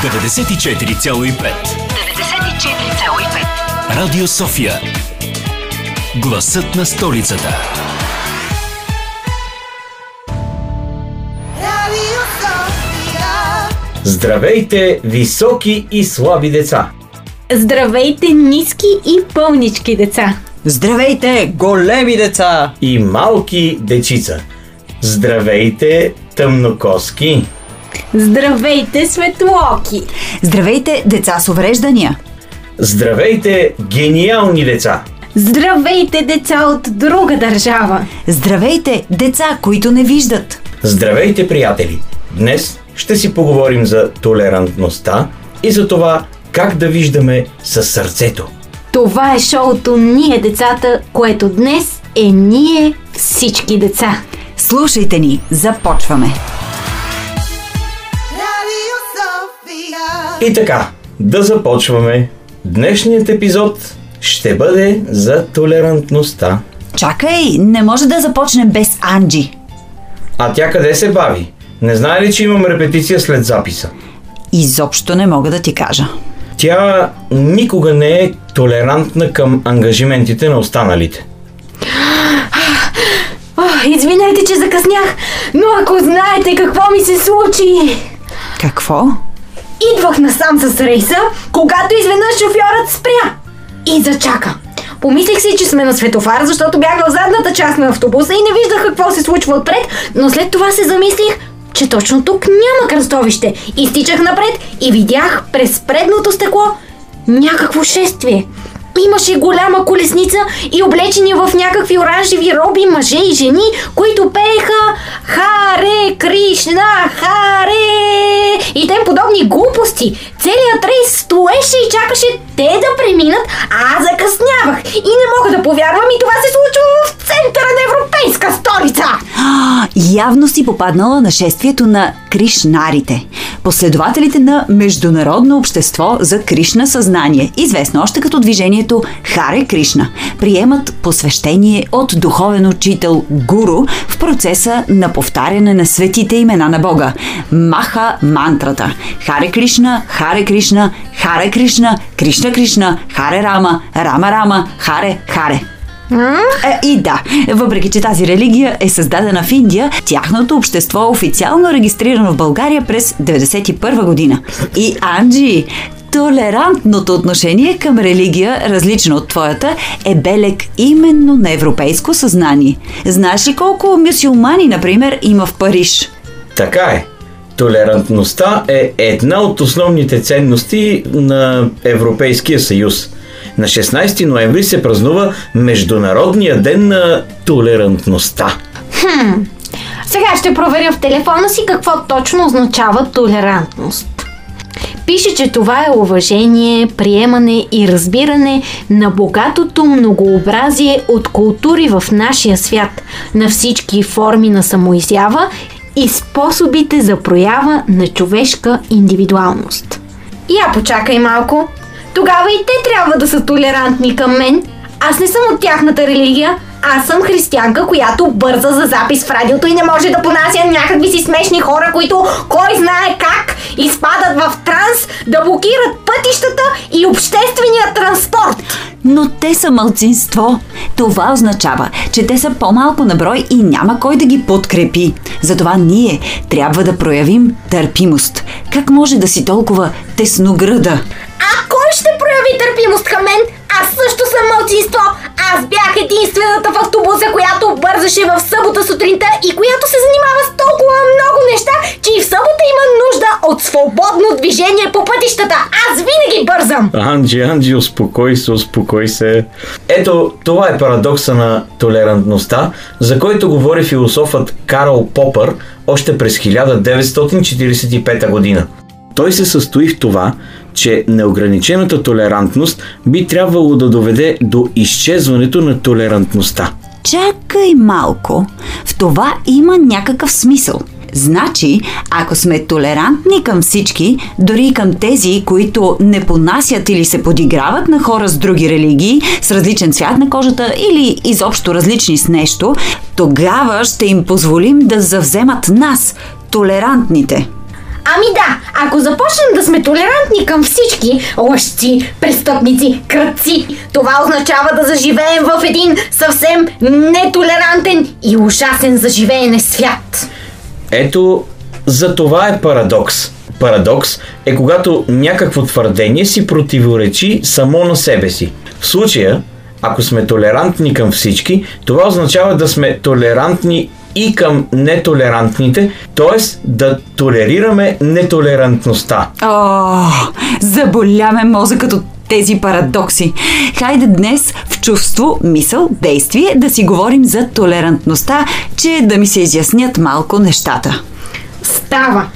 94,5 94,5 Радио София Гласът на столицата Радио София. Здравейте, високи и слаби деца! Здравейте, ниски и пълнички деца! Здравейте, големи деца! И малки дечица! Здравейте, тъмнокоски! Здравейте, светлоки! Здравейте, деца с увреждания! Здравейте, гениални деца! Здравейте, деца от друга държава! Здравейте, деца, които не виждат! Здравейте, приятели! Днес ще си поговорим за толерантността и за това как да виждаме със сърцето. Това е шоуто Ние децата, което днес е Ние всички деца. Слушайте ни, започваме! И така, да започваме. Днешният епизод ще бъде за толерантността. Чакай, не може да започнем без Анджи. А тя къде се бави? Не знае ли, че имам репетиция след записа? Изобщо не мога да ти кажа. Тя никога не е толерантна към ангажиментите на останалите. О, извинете, че закъснях, но ако знаете какво ми се случи... Какво? Идвах насам с рейса, когато изведнъж шофьорът спря и зачака. Помислих си, че сме на светофар, защото бях в задната част на автобуса и не виждах какво се случва отпред, но след това се замислих, че точно тук няма кръстовище. Изтичах напред и видях през предното стекло някакво шествие. Имаше голяма колесница и облечени в някакви оранжеви роби мъже и жени, които пееха Харе Кришна, Харе и тем подобни глупости. Целият рейс стоеше и чакаше те да преминат, а аз закъснявах. И не мога да повярвам и това се случва в центъра на европейска столица. А, явно си попаднала на шествието на Кришнарите, последователите на Международно общество за Кришна съзнание, известно още като движението Харе Кришна. Приемат посвещение от духовен учител Гуру в процеса на повтаряне на светите имена на Бога. Маха мантрата. Харе Кришна, Харе Кришна, Харе Кришна, Кришна Кришна, Харе Рама, Рама Рама, Харе Харе. Е, и да, въпреки че тази религия е създадена в Индия, тяхното общество е официално регистрирано в България през 1991 година. И Анджи, толерантното отношение към религия, различно от твоята, е белег именно на европейско съзнание. Знаеш ли колко мюсюлмани, например, има в Париж? Така е. Толерантността е една от основните ценности на Европейския съюз. На 16 ноември се празнува Международния ден на толерантността. Сега ще проверя в телефона си какво точно означава толерантност. Пише, че това е уважение, приемане и разбиране на богатото многообразие от култури в нашия свят, на всички форми на самоизява и способите за проява на човешка индивидуалност. Я почакай малко. Тогава и те трябва да са толерантни към мен. Аз не съм от тяхната религия. Аз съм християнка, която бърза за запис в радиото и не може да понася някакви си смешни хора, които кой знае как изпадат в транс да блокират пътищата и обществения транспорт. Но те са мълцинство. Това означава, че те са по-малко на брой и няма кой да ги подкрепи. Затова ние трябва да проявим търпимост. Как може да си толкова тесногръда? Търпимост към мен? Аз също съм мълчинство. Аз бях единствената в автобуса, която бързаше в събота сутринта и която се занимава с толкова много неща, че и в събота има нужда от свободно движение по пътищата. Аз винаги бързам. Анджи, Анджи, успокой се, успокой се. Ето, това е парадокса на толерантността, за който говори философът Карл Попър още през 1945 година. Той се състои в това, че неограничената толерантност би трябвало да доведе до изчезването на толерантността. Чакай малко. В това има някакъв смисъл. Значи, ако сме толерантни към всички, дори и към тези, които не понасят или се подиграват на хора с други религии, с различен цвят на кожата или изобщо различни с нещо, тогава ще им позволим да завземат нас, толерантните. Ами да, ако започнем да сме толерантни към всички лъжци, престъпници, кръци, това означава да заживеем в един съвсем нетолерантен и ужасен за живеене свят. Ето, за това е парадокс. Парадокс е когато някакво твърдение си противоречи само на себе си. В случая, ако сме толерантни към всички, това означава да сме толерантни и към нетолерантните, т.е. да толерираме нетолерантността. О, заболяме мозъкът от тези парадокси. Хайде днес в чувство, мисъл, действие да си говорим за толерантността, че да ми се изяснят малко нещата. Става.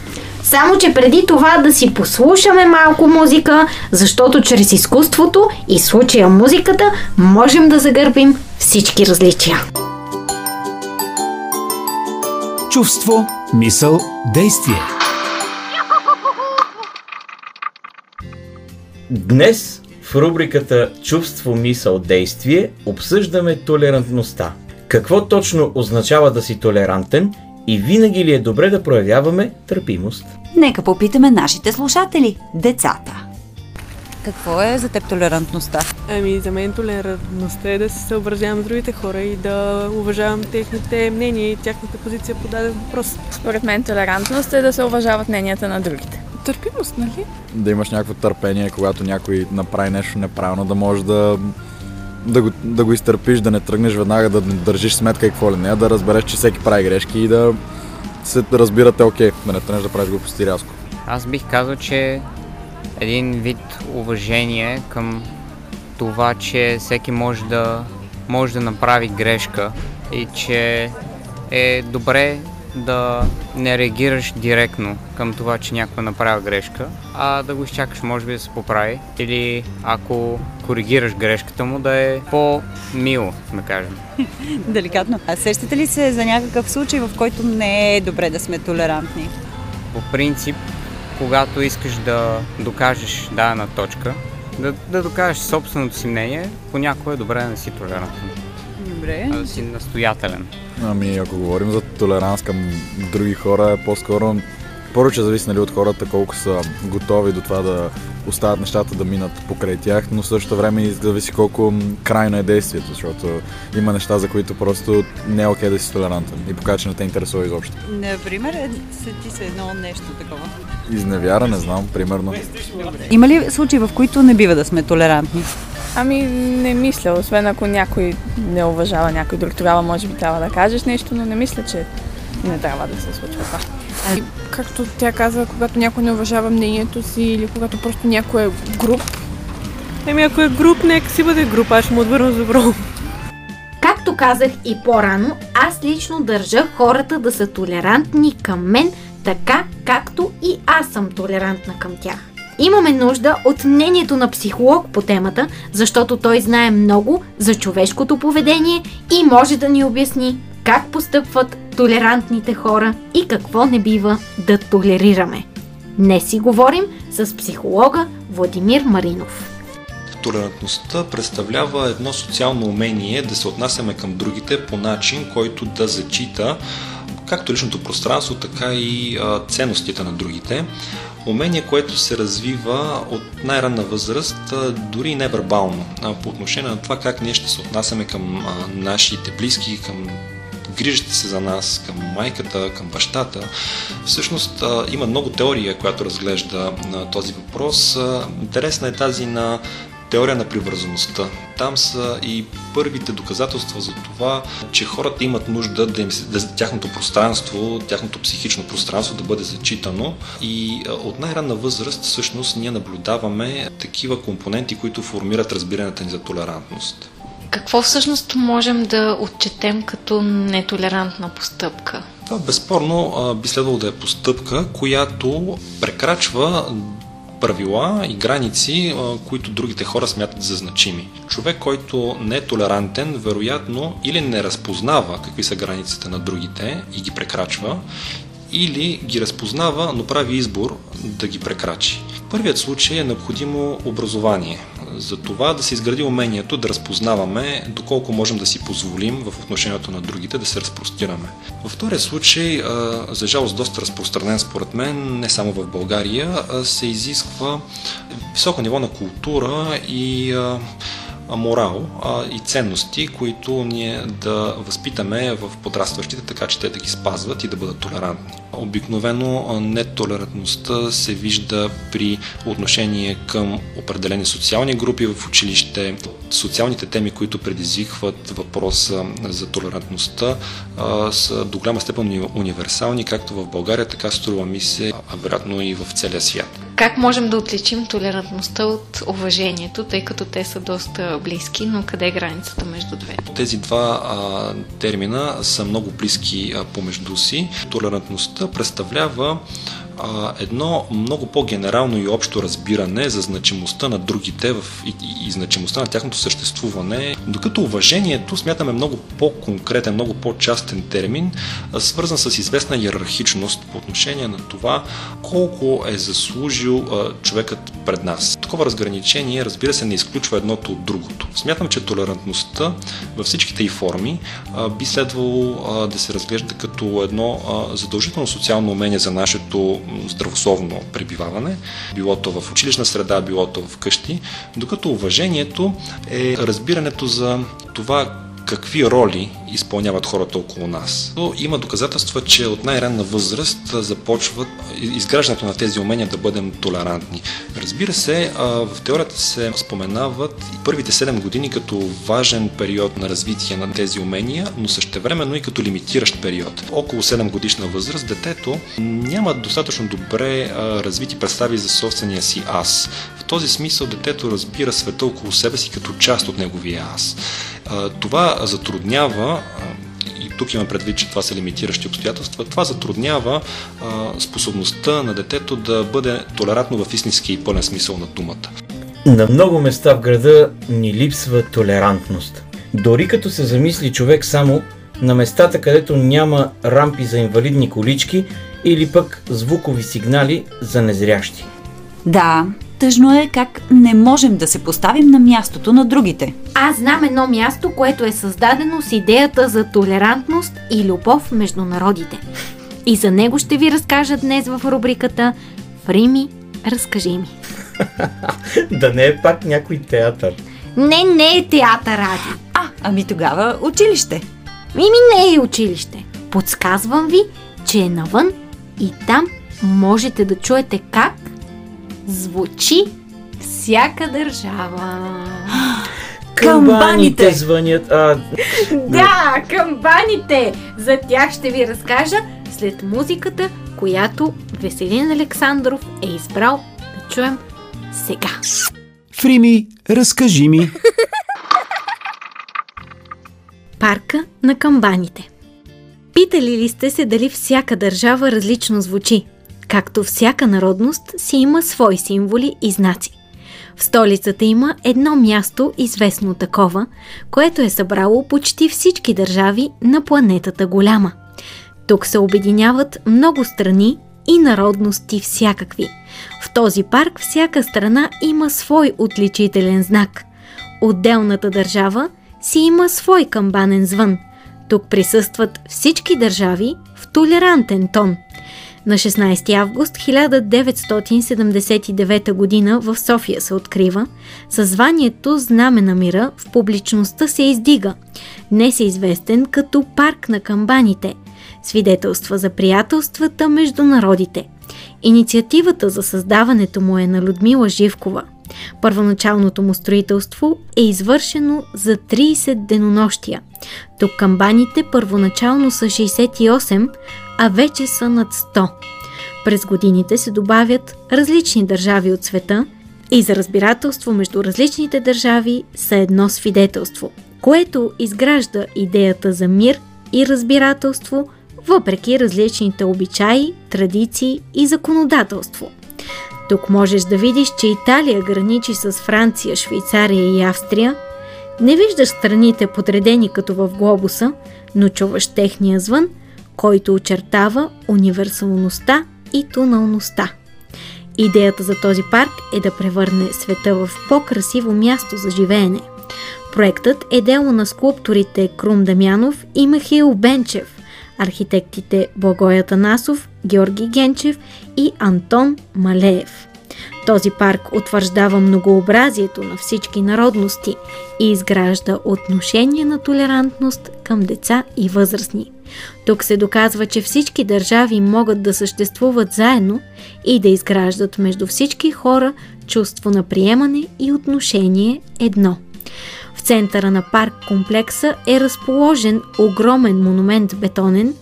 Само, че преди това да си послушаме малко музика, защото чрез изкуството и случая музиката можем да загърбим всички различия. Чувство, мисъл, действие. Днес в рубриката Чувство, мисъл, действие обсъждаме толерантността. Какво точно означава да си толерантен и винаги ли е добре да проявяваме търпимост? Нека попитаме нашите слушатели, децата. Какво е за теб толерантността? Ами, за мен толерантността е да се съобразявам с другите хора и да уважавам техните мнения и тяхната позиция по даден въпрос. Според мен толерантност е да се уважават мненията на другите. Търпимост, нали? да имаш някакво търпение, когато някой направи нещо неправилно, да можеш да, да, го, да го изтърпиш, да не тръгнеш веднага да държиш сметка и какво ли не, да разбереш, че всеки прави грешки и да се разбирате окей, да не тръгнеш да правиш глупости рязко. Аз бих казал, че един вид уважение към това, че всеки може да, може да направи грешка и че е добре да не реагираш директно към това, че някой е направил грешка, а да го изчакаш, може би да се поправи. Или ако коригираш грешката му, да е по-мило, да кажем. Деликатно. А сещате ли се за някакъв случай, в който не е добре да сме толерантни? По принцип, когато искаш да докажеш дадена точка, да, да докажеш собственото си мнение, понякога е добре да не си толерантен, Добре. а да си настоятелен. Ами, ако говорим за толеранс към други хора, е по-скоро повече зависи нали, от хората колко са готови до това да оставят нещата да минат покрай тях, но в същото време и зависи колко крайно е действието, защото има неща, за които просто не е окей да си толерантен и покажа, че не те интересува изобщо. Например, сети се едно нещо такова. Изневяра, не знам, примерно. Има ли случаи, в които не бива да сме толерантни? Ами не мисля, освен ако някой не уважава някой друг, тогава може би трябва да кажеш нещо, но не мисля, че не трябва да се случва това. Както тя каза, когато някой не уважава мнението си или когато просто някой е груп. Еми, ако е груп, нека си бъде груп, аз ще му отвърна с добро. Както казах и по-рано, аз лично държа хората да са толерантни към мен, така както и аз съм толерантна към тях. Имаме нужда от мнението на психолог по темата, защото той знае много за човешкото поведение и може да ни обясни как постъпват толерантните хора и какво не бива да толерираме. Днес си говорим с психолога Владимир Маринов. Толерантността представлява едно социално умение да се отнасяме към другите по начин, който да зачита както личното пространство, така и ценностите на другите. Умение, което се развива от най-ранна възраст, дори и невербално, по отношение на това как ние ще се отнасяме към нашите близки, към грижите се за нас, към майката, към бащата. Всъщност има много теория, която разглежда този въпрос. Интересна е тази на теория на привързаността. Там са и първите доказателства за това, че хората имат нужда да, им, да тяхното пространство, тяхното психично пространство да бъде зачитано и от най-ранна възраст всъщност ние наблюдаваме такива компоненти, които формират разбирането ни за толерантност. Какво всъщност можем да отчетем като нетолерантна постъпка? Това безспорно би следвало да е постъпка, която прекрачва правила и граници, които другите хора смятат за значими. Човек, който не е толерантен, вероятно или не разпознава какви са границите на другите и ги прекрачва, или ги разпознава, но прави избор да ги прекрачи. В първият случай е необходимо образование. За това да се изгради умението да разпознаваме доколко можем да си позволим в отношението на другите да се разпростираме. Във втория случай, за жалост доста разпространен според мен, не само в България, се изисква високо ниво на култура и морал а, и ценности, които ние да възпитаме в подрастващите, така че те да ги спазват и да бъдат толерантни. Обикновено нетолерантността се вижда при отношение към определени социални групи в училище. Социалните теми, които предизвикват въпроса за толерантността, а, са до голяма степен универсални, както в България, така струва ми се, а вероятно и в целия свят. Как можем да отличим толерантността от уважението, тъй като те са доста близки, но къде е границата между двете? Тези два а, термина са много близки а, помежду си. Толерантността представлява а, едно много по-генерално и общо разбиране за значимостта на другите в, и, и, и значимостта на тяхното съществуване, докато уважението смятаме много по-конкретен, много по-частен термин, свързан с известна иерархичност по отношение на това колко е заслужил а, човекът пред нас. Такова разграничение, разбира се, не изключва едното от другото. Смятам, че толерантността във всичките й форми а, би следвало а, да се разглежда като едно а, задължително социално умение за нашето здравословно пребиваване, било то в училищна среда, било то в къщи, докато уважението е разбирането за това какви роли изпълняват хората около нас. Но има доказателства, че от най-ранна възраст започват изграждането на тези умения да бъдем толерантни. Разбира се, в теорията се споменават първите 7 години като важен период на развитие на тези умения, но същевременно и като лимитиращ период. Около 7 годишна възраст детето няма достатъчно добре развити представи за собствения си аз. В този смисъл детето разбира света около себе си като част от неговия аз. Това затруднява и тук имам предвид, че това са лимитиращи обстоятелства, това затруднява способността на детето да бъде толерантно в истински и пълен смисъл на думата. На много места в града ни липсва толерантност. Дори като се замисли човек само на местата, където няма рампи за инвалидни колички или пък звукови сигнали за незрящи. Да, Тъжно е как не можем да се поставим на мястото на другите. Аз знам едно място, което е създадено с идеята за толерантност и любов между народите. И за него ще ви разкажа днес в рубриката Фрими, разкажи ми. да не е пак някой театър. Не, не е театър, Ради. А, ами тогава училище. Мими не е училище. Подсказвам ви, че е навън и там можете да чуете как звучи всяка държава. Камбаните звънят. А... Да, камбаните! За тях ще ви разкажа след музиката, която Веселин Александров е избрал да чуем сега. Фрими, разкажи ми. Парка на камбаните. Питали ли сте се дали всяка държава различно звучи? Както всяка народност си има свои символи и знаци. В столицата има едно място, известно такова, което е събрало почти всички държави на планетата Голяма. Тук се обединяват много страни и народности всякакви. В този парк всяка страна има свой отличителен знак. Отделната държава си има свой камбанен звън. Тук присъстват всички държави в толерантен тон – на 16 август 1979 г. в София се открива, със званието Знаме на мира в публичността се издига. Днес е известен като Парк на камбаните, свидетелства за приятелствата между народите. Инициативата за създаването му е на Людмила Живкова. Първоначалното му строителство е извършено за 30 денонощия. Тук камбаните първоначално са 68, а вече са над 100. През годините се добавят различни държави от света и за разбирателство между различните държави са едно свидетелство, което изгражда идеята за мир и разбирателство въпреки различните обичаи, традиции и законодателство. Тук можеш да видиш, че Италия граничи с Франция, Швейцария и Австрия. Не виждаш страните подредени като в глобуса, но чуваш техния звън – който очертава универсалността и тоналността. Идеята за този парк е да превърне света в по-красиво място за живеене. Проектът е дело на скулпторите Крум Дамянов и Михаил Бенчев, архитектите Благоя Танасов, Георги Генчев и Антон Малеев. Този парк утвърждава многообразието на всички народности и изгражда отношение на толерантност към деца и възрастни. Тук се доказва, че всички държави могат да съществуват заедно и да изграждат между всички хора чувство на приемане и отношение едно. В центъра на парк комплекса е разположен огромен монумент бетонен,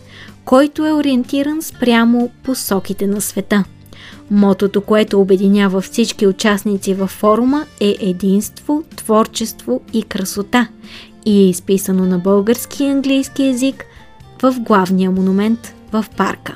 който е ориентиран спрямо посоките на света. Мотото, което обединява всички участници във форума е единство, творчество и красота и е изписано на български и английски язик в главния монумент в парка.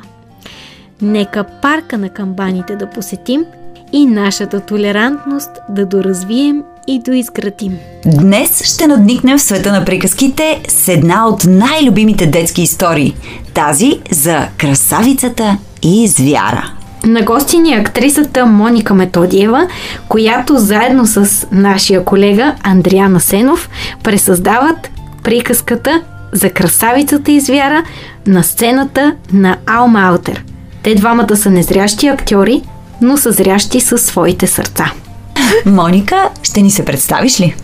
Нека парка на камбаните да посетим и нашата толерантност да доразвием и доизградим. Днес ще надникнем в света на приказките с една от най-любимите детски истории – тази за красавицата и звяра. На гости ни е актрисата Моника Методиева, която заедно с нашия колега Андриана Сенов пресъздават приказката за красавицата и звяра на сцената на Алма Алтер. Те двамата са незрящи актьори, но са зрящи със своите сърца. Моника, ще ни се представиш ли?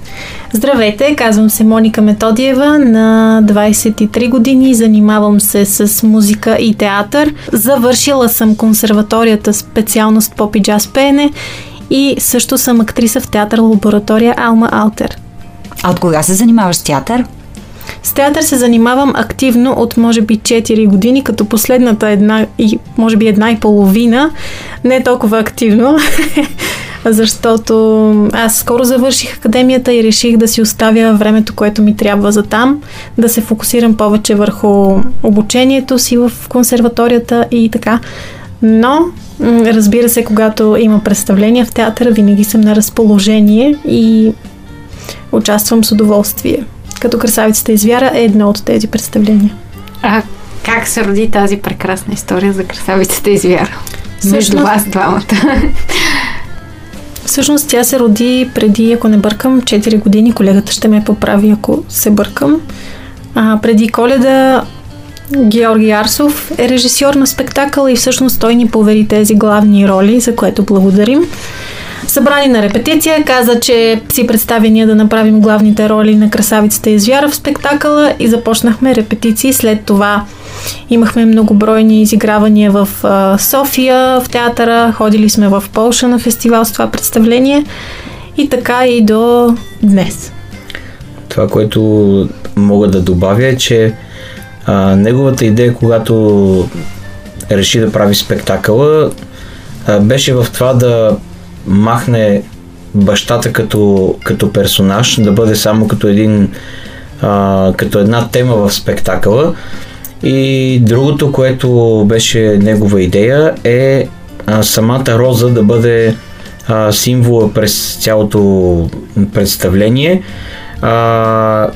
Здравейте, казвам се Моника Методиева, на 23 години занимавам се с музика и театър. Завършила съм консерваторията специалност поп и джаз пеене и също съм актриса в театър лаборатория Алма Алтер. А от кога се занимаваш с театър? С театър се занимавам активно от може би 4 години, като последната една и може би една и половина не толкова активно, защото аз скоро завърших академията и реших да си оставя времето, което ми трябва за там, да се фокусирам повече върху обучението си в консерваторията и така. Но, разбира се, когато има представления в театъра, винаги съм на разположение и участвам с удоволствие. Като красавицата извяра е едно от тези представления. А как се роди тази прекрасна история за красавицата и звяра? Между Всъщност- вас двамата. Всъщност тя се роди преди, ако не бъркам, 4 години. Колегата ще ме поправи, ако се бъркам. А, преди коледа Георги Арсов е режисьор на спектакъл и всъщност той ни повери тези главни роли, за което благодарим. Събрани на репетиция, каза, че си представя ние да направим главните роли на красавицата и звяра в спектакъла и започнахме репетиции. След това имахме многобройни изигравания в София, в театъра, ходили сме в Полша на фестивал с това представление и така и до днес. Това, което мога да добавя е, че а, неговата идея, когато реши да прави спектакъла, а, беше в това да махне бащата като, като персонаж, да бъде само като един а, като една тема в спектакъла. И другото, което беше негова идея е а, самата роза да бъде а, символа през цялото представление. А,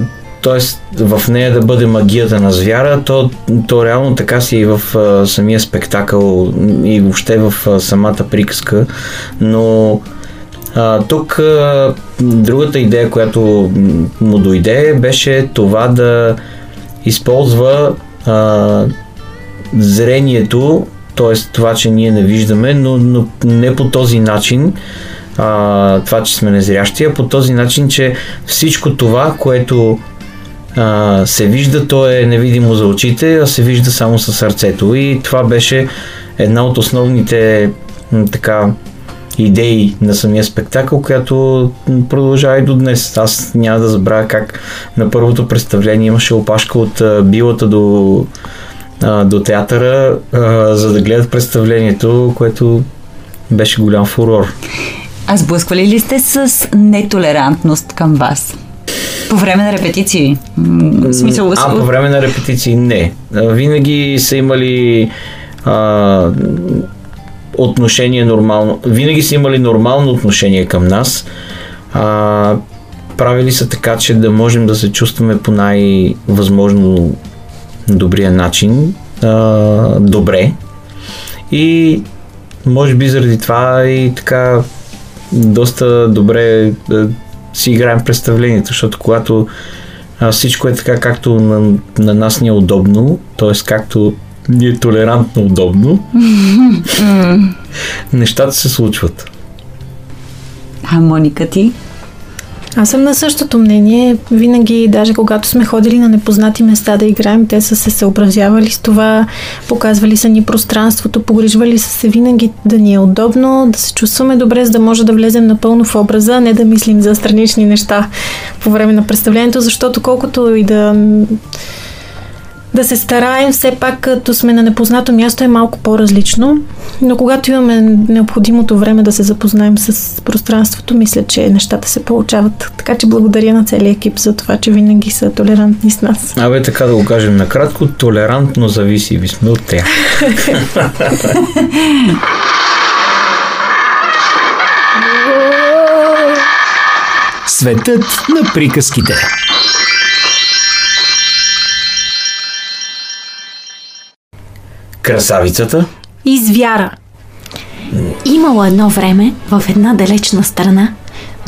Тоест в нея да бъде магията на звяра, то, то реално така си и в а, самия спектакъл и въобще в а, самата приказка. Но а, тук а, другата идея, която му дойде, беше това да използва а, зрението, т.е. това, че ние не виждаме, но, но не по този начин, а, това, че сме незрящи, а по този начин, че всичко това, което а, се вижда, то е невидимо за очите, а се вижда само със сърцето. И това беше една от основните така идеи на самия спектакъл, която продължава и до днес. Аз няма да забравя как на първото представление имаше опашка от билата до, до театъра, за да гледат представлението, което беше голям фурор. А сблъсквали ли сте с нетолерантност към вас? По време на репетиции? В смисъл, А, по време на репетиции не. Винаги са имали а, отношение нормално. Винаги са имали нормално отношение към нас. А, правили са така, че да можем да се чувстваме по най-възможно добрия начин. А, добре. И може би заради това и така доста добре си играем представлението, защото когато а, всичко е така, както на, на нас ни е удобно, т.е. както ни е толерантно удобно, нещата се случват. А Моника ти? Аз съм на същото мнение. Винаги, даже когато сме ходили на непознати места да играем, те са се съобразявали с това, показвали са ни пространството, погрижвали са се винаги да ни е удобно, да се чувстваме добре, за да може да влезем напълно в образа, а не да мислим за странични неща по време на представлението, защото колкото и да да се стараем, все пак като сме на непознато място е малко по-различно, но когато имаме необходимото време да се запознаем с пространството, мисля, че нещата се получават. Така че благодаря на целия екип за това, че винаги са толерантни с нас. Абе, така да го кажем накратко, толерантно зависими сме от тях. Светът на приказките. Красавицата? Извяра. Имало едно време в една далечна страна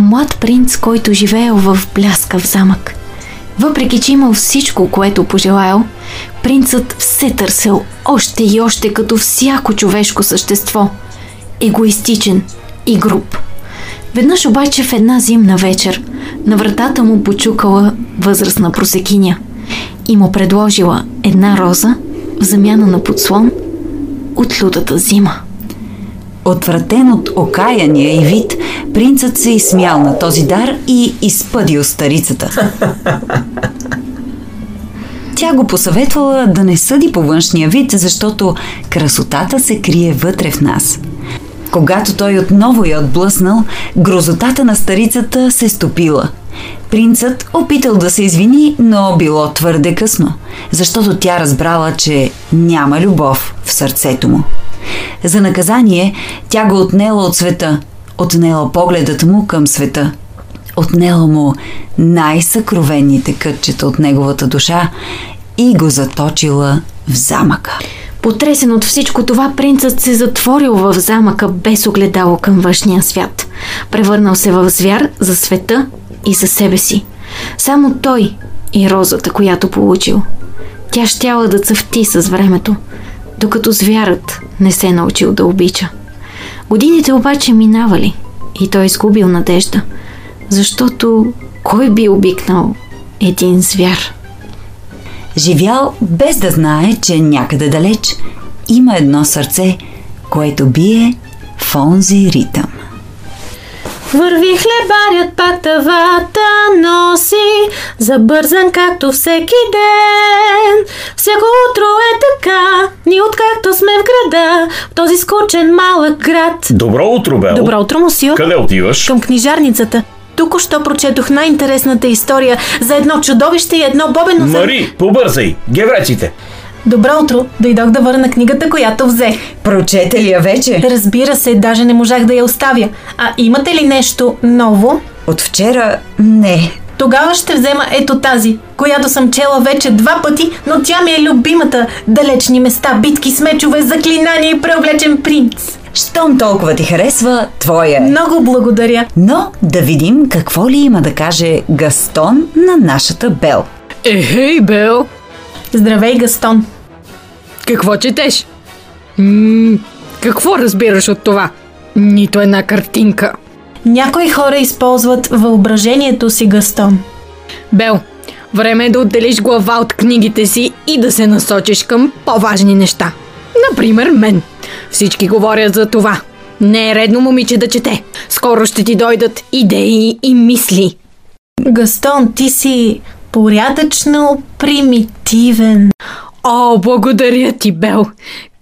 млад принц, който живеел в бляскав замък. Въпреки, че имал всичко, което пожелаял, принцът все търсил още и още като всяко човешко същество. Егоистичен и груб. Веднъж обаче в една зимна вечер на вратата му почукала възрастна просекиня и му предложила една роза в замяна на подслон от лудата зима. Отвратен от окаяние и вид, принцът се изсмял на този дар и изпъдил старицата. Тя го посъветвала да не съди по външния вид, защото красотата се крие вътре в нас. Когато той отново я отблъснал, грозотата на старицата се стопила. Принцът опитал да се извини, но било твърде късно, защото тя разбрала, че няма любов в сърцето му. За наказание тя го отнела от света, отнела погледът му към света, отнела му най-съкровенните кътчета от неговата душа и го заточила в замъка. Потресен от всичко това, принцът се затворил в замъка без огледало към външния свят. Превърнал се в звяр за света и за себе си. Само той и розата, която получил. Тя щяла да цъфти с времето, докато звярат не се научил да обича. Годините обаче минавали и той изгубил надежда, защото кой би обикнал един звяр? Живял без да знае, че някъде далеч има едно сърце, което бие в онзи ритъм. Върви хлебарят пак тавата носи, забързан както всеки ден. Всяко утро е така, ни откакто сме в града, в този скучен малък град. Добро утро, Бел. Добро утро, Мусио. Къде отиваш? Към книжарницата. Тук що прочетох най-интересната история за едно чудовище и едно бобено. Мари, побързай! Гевреците! Добро утро! Дойдох да върна книгата, която взех. Прочете ли я вече? Разбира се, даже не можах да я оставя. А имате ли нещо ново? От вчера не. Тогава ще взема ето тази, която съм чела вече два пъти, но тя ми е любимата. Далечни места, битки с мечове, заклинания и преоблечен принц. Щом толкова ти харесва, твоя е. Много благодаря. Но да видим какво ли има да каже Гастон на нашата Бел. Ехей, Бел! Здравей, Гастон. Какво четеш? М- какво разбираш от това? Нито една картинка. Някои хора използват въображението си, Гастон. Бел, време е да отделиш глава от книгите си и да се насочиш към по-важни неща. Например, мен. Всички говорят за това. Не е редно момиче да чете. Скоро ще ти дойдат идеи и мисли. Гастон, ти си порядъчно примитивен. О, благодаря ти, Бел.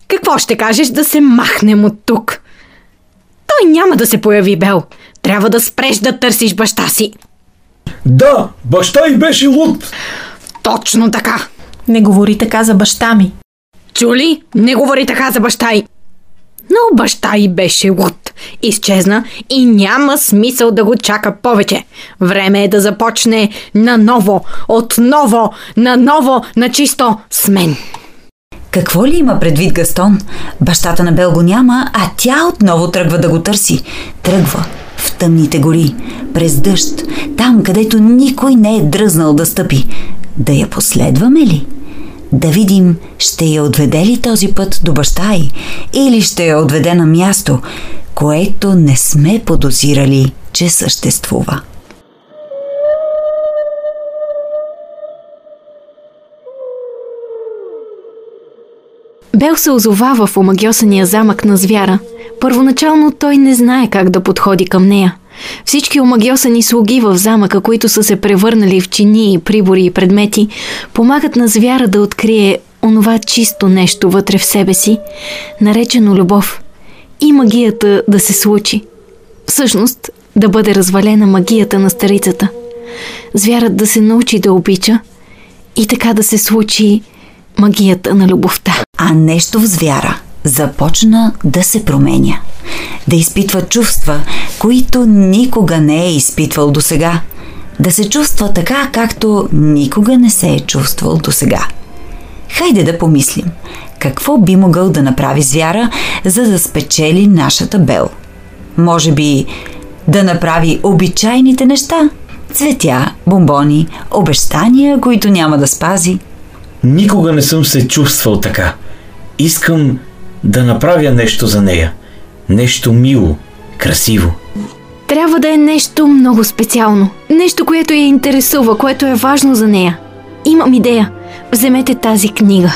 Какво ще кажеш да се махнем от тук? Той няма да се появи, Бел. Трябва да спреш да търсиш баща си. Да, баща и беше луд. Точно така. Не говори така за баща ми. Чули? Не говори така за баща й. Но баща й беше луд. Изчезна и няма смисъл да го чака повече. Време е да започне наново, отново, наново, на чисто с мен. Какво ли има предвид Гастон? Бащата на Бел го няма, а тя отново тръгва да го търси. Тръгва в тъмните гори, през дъжд, там където никой не е дръзнал да стъпи. Да я последваме ли? Да видим, ще я отведе ли този път до баща й или ще я отведе на място, което не сме подозирали, че съществува. Бел се озова в омагиосания замък на звяра. Първоначално той не знае как да подходи към нея. Всички омагиосани слуги в замъка, които са се превърнали в чини, прибори и предмети, помагат на звяра да открие онова чисто нещо вътре в себе си, наречено любов. И магията да се случи. Всъщност, да бъде развалена магията на старицата. Звярат да се научи да обича и така да се случи магията на любовта. А нещо в звяра започна да се променя. Да изпитва чувства, които никога не е изпитвал до сега. Да се чувства така, както никога не се е чувствал до сега. Хайде да помислим, какво би могъл да направи звяра, за да спечели нашата бел. Може би да направи обичайните неща, цветя, бомбони, обещания, които няма да спази. Никога не съм се чувствал така. Искам да направя нещо за нея. Нещо мило, красиво. Трябва да е нещо много специално. Нещо, което я интересува, което е важно за нея. Имам идея. Вземете тази книга.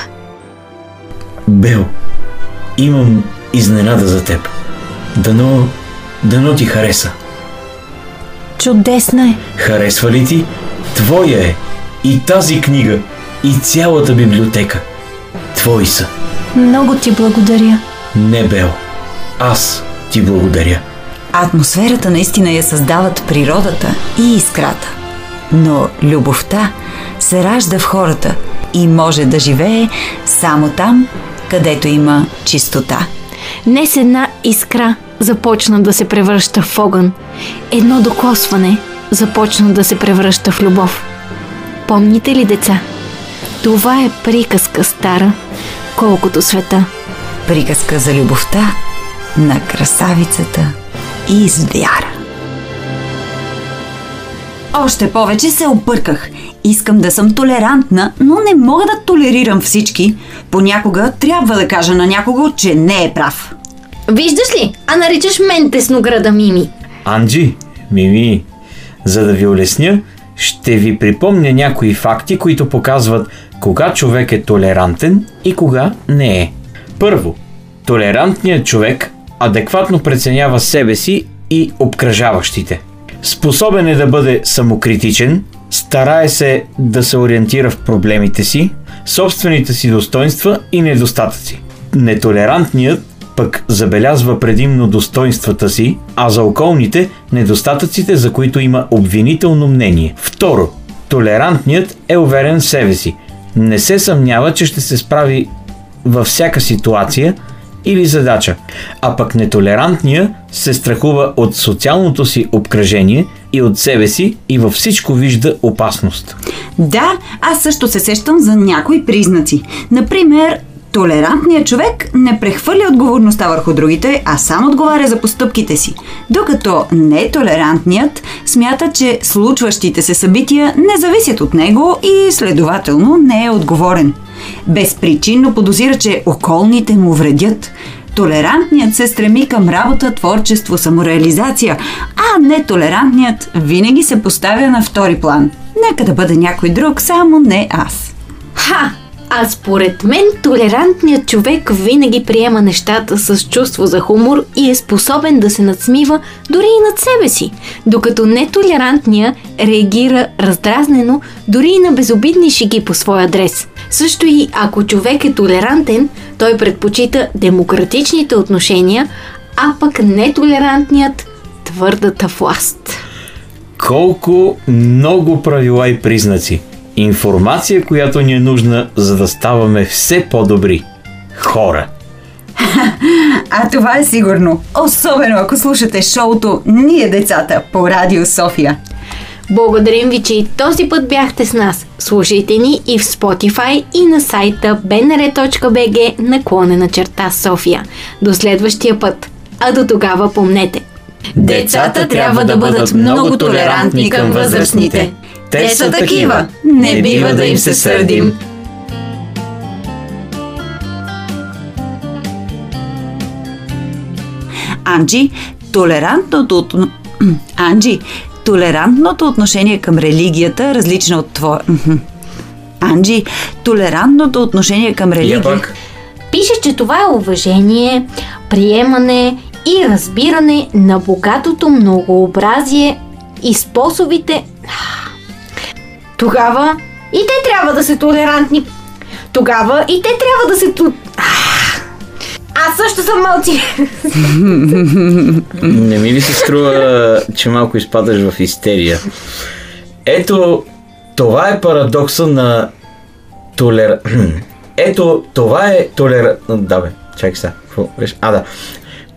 Бел, имам изненада за теб. Дано, дано ти хареса. Чудесна е. Харесва ли ти? Твоя е. И тази книга, и цялата библиотека. Твои са. Много ти благодаря. Не, Бел. Аз ти благодаря. Атмосферата наистина я създават природата и искрата. Но любовта се ражда в хората и може да живее само там, където има чистота. Днес една искра започна да се превръща в огън. Едно докосване започна да се превръща в любов. Помните ли, деца? Това е приказка стара, колкото света. Приказка за любовта на красавицата и звяра. Още повече се обърках. Искам да съм толерантна, но не мога да толерирам всички. Понякога трябва да кажа на някого, че не е прав. Виждаш ли? А наричаш мен теснограда Мими. Анджи, Мими, за да ви улесня, ще ви припомня някои факти, които показват кога човек е толерантен и кога не е. Първо, толерантният човек адекватно преценява себе си и обкръжаващите. Способен е да бъде самокритичен, старае се да се ориентира в проблемите си, собствените си достоинства и недостатъци. Нетолерантният пък забелязва предимно достоинствата си, а за околните недостатъците, за които има обвинително мнение. Второ, толерантният е уверен в себе си. Не се съмнява, че ще се справи във всяка ситуация или задача, а пък нетолерантният се страхува от социалното си обкръжение и от себе си и във всичко вижда опасност. Да, аз също се сещам за някои признаци. Например, Толерантният човек не прехвърля отговорността върху другите, а сам отговаря за постъпките си, докато нетолерантният смята, че случващите се събития не зависят от него и следователно не е отговорен. Безпричинно подозира, че околните му вредят. Толерантният се стреми към работа, творчество, самореализация, а нетолерантният винаги се поставя на втори план. Нека да бъде някой друг, само не аз. Ха! А според мен толерантният човек винаги приема нещата с чувство за хумор и е способен да се надсмива дори и над себе си, докато нетолерантният реагира раздразнено дори и на безобидни шиги по своя адрес. Също и ако човек е толерантен, той предпочита демократичните отношения, а пък нетолерантният твърдата власт. Колко много правила и признаци. Информация, която ни е нужна, за да ставаме все по-добри. Хора. А това е сигурно. Особено ако слушате шоуто Ние децата по Радио София. Благодарим ви, че и този път бяхте с нас. Слушайте ни и в Spotify и на сайта bnr.bg наклонена черта София. До следващия път. А до тогава помнете. Децата трябва да бъдат много толерантни към възрастните. Те са такива. Не бива да им се сърдим. Анджи, толерантното от... Анджи, толерантното отношение към религията, различно от твоя... Мгм. Анджи, толерантното отношение към религия... Пише, че това е уважение, приемане и разбиране на богатото многообразие и способите. Тогава и те трябва да са толерантни. Тогава и те трябва да се ту... Аз също съм мълчи. Не ми ли се струва, че малко изпадаш в истерия? Ето, това е парадокса на толер... Ето, това е толер... Да бе, чакай сега. А, да.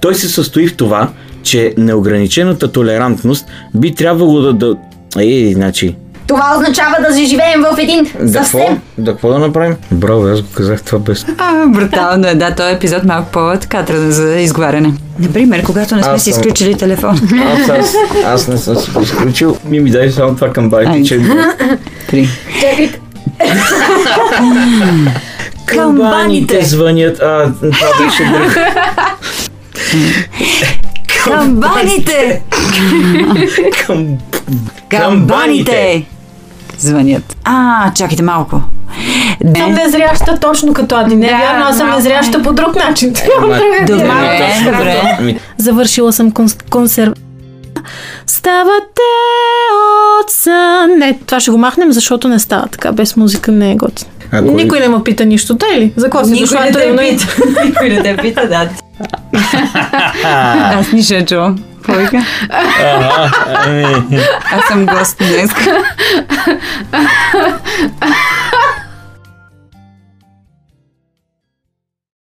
Той се състои в това, че неограничената толерантност би трябвало да... да... Ей, значи... Това означава да живеем в един Да съвсем Да какво да направим? Браво, аз го казах това без... А, брутално е, да, този епизод малко по-така за изговаряне. Например, когато не сме Аз си съм- изключили телефон. Аз, аз, аз не съм си го изключил. Ми ми дай само това към барите, че... Три. Чакайте. Камбаните звънят. А, това беше друг. Камбаните! Кам... Камбаните! Звънят. А, чакайте малко. Съм незряща точно като Ади. Не е вярно, аз съм незряща по друг начин. Добре, точно добре. ами, Завършила съм конс- консерв... Ставате от сън. Не, това ще го махнем, защото не става така. Без музика не е готин. А кой- Никой не ме пита нищо, тъй ли? За какво си Никой дошла не пита. Никой не те пита, да. Аз вика? Ага, ами. Аз съм гост днес.